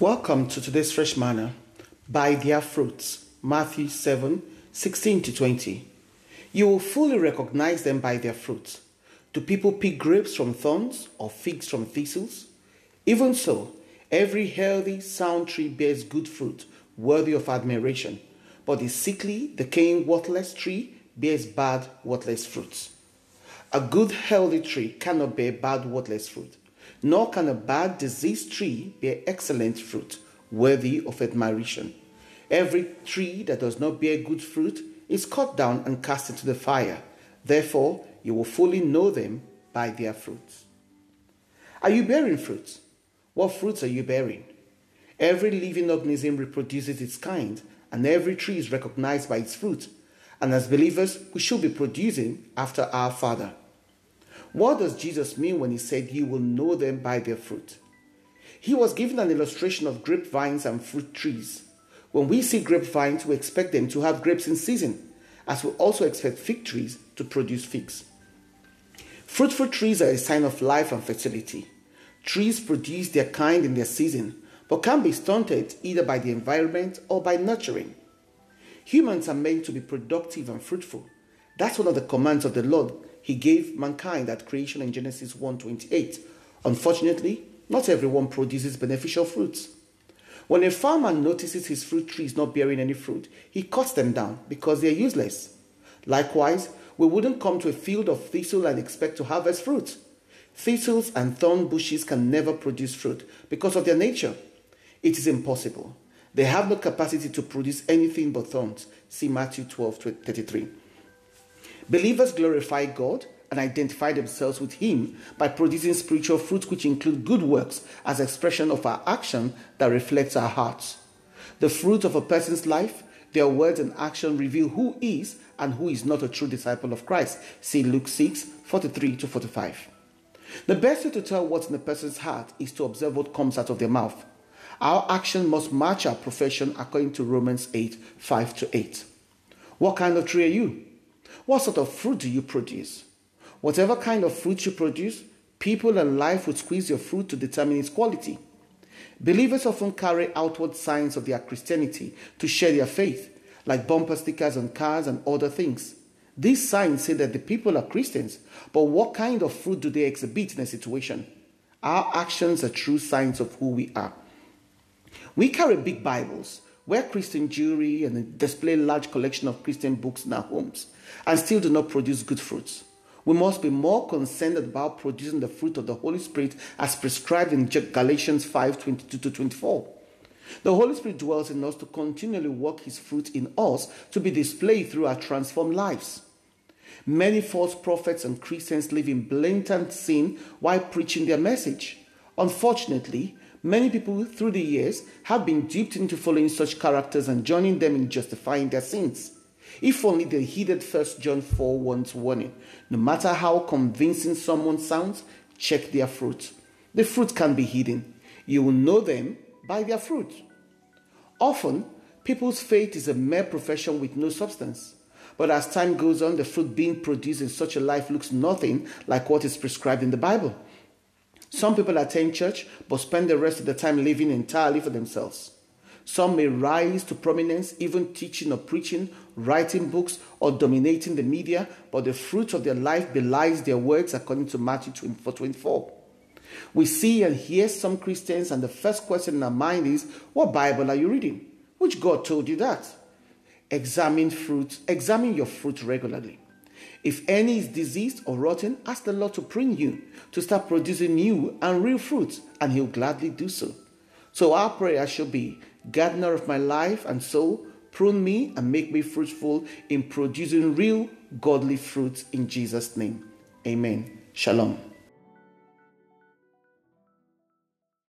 Welcome to today's Fresh Manna. By their fruits, Matthew 7 16 to 20. You will fully recognize them by their fruits. Do people pick grapes from thorns or figs from thistles? Even so, every healthy, sound tree bears good fruit, worthy of admiration. But the sickly, decaying, worthless tree bears bad, worthless fruits. A good, healthy tree cannot bear bad, worthless fruit nor can a bad diseased tree bear excellent fruit, worthy of admiration. Every tree that does not bear good fruit is cut down and cast into the fire. Therefore, you will fully know them by their fruits. Are you bearing fruits? What fruits are you bearing? Every living organism reproduces its kind, and every tree is recognized by its fruit. And as believers, we should be producing after our Father. What does Jesus mean when he said, You will know them by their fruit? He was given an illustration of grapevines and fruit trees. When we see grapevines, we expect them to have grapes in season, as we also expect fig trees to produce figs. Fruitful trees are a sign of life and fertility. Trees produce their kind in their season, but can be stunted either by the environment or by nurturing. Humans are meant to be productive and fruitful. That's one of the commands of the Lord he gave mankind at creation in Genesis 1:28. Unfortunately, not everyone produces beneficial fruits. When a farmer notices his fruit trees not bearing any fruit, he cuts them down because they are useless. Likewise, we wouldn't come to a field of thistle and expect to harvest fruit. Thistles and thorn bushes can never produce fruit because of their nature. It is impossible. They have no capacity to produce anything but thorns. See Matthew 12 33. Believers glorify God and identify themselves with Him by producing spiritual fruits which include good works as expression of our action that reflects our hearts. The fruit of a person's life, their words and action reveal who is and who is not a true disciple of Christ. See Luke 6 43 to 45. The best way to tell what's in a person's heart is to observe what comes out of their mouth. Our action must match our profession according to Romans 8 5 to 8. What kind of tree are you? What sort of fruit do you produce? Whatever kind of fruit you produce, people and life would squeeze your fruit to determine its quality. Believers often carry outward signs of their Christianity to share their faith, like bumper stickers on cars and other things. These signs say that the people are Christians, but what kind of fruit do they exhibit in a situation? Our actions are true signs of who we are. We carry big Bibles, wear Christian jewelry, and display a large collection of Christian books in our homes, and still do not produce good fruits. We must be more concerned about producing the fruit of the Holy Spirit as prescribed in Galatians 5 22 to 24. The Holy Spirit dwells in us to continually work His fruit in us to be displayed through our transformed lives. Many false prophets and Christians live in blatant sin while preaching their message. Unfortunately, many people through the years have been duped into following such characters and joining them in justifying their sins. If only they heeded 1 John 4 1's warning. No matter how convincing someone sounds, check their fruit. The fruit can be hidden. You will know them by their fruit. Often, people's faith is a mere profession with no substance. But as time goes on, the fruit being produced in such a life looks nothing like what is prescribed in the Bible. Some people attend church but spend the rest of the time living entirely for themselves. Some may rise to prominence, even teaching or preaching, writing books, or dominating the media, but the fruit of their life belies their words, according to Matthew 24 24. We see and hear some Christians, and the first question in our mind is, What Bible are you reading? Which God told you that? Examine fruit, examine your fruit regularly. If any is diseased or rotten, ask the Lord to prune you, to start producing new and real fruit, and He'll gladly do so. So our prayer should be gardener of my life and soul, prune me and make me fruitful in producing real godly fruits in Jesus' name. Amen. Shalom.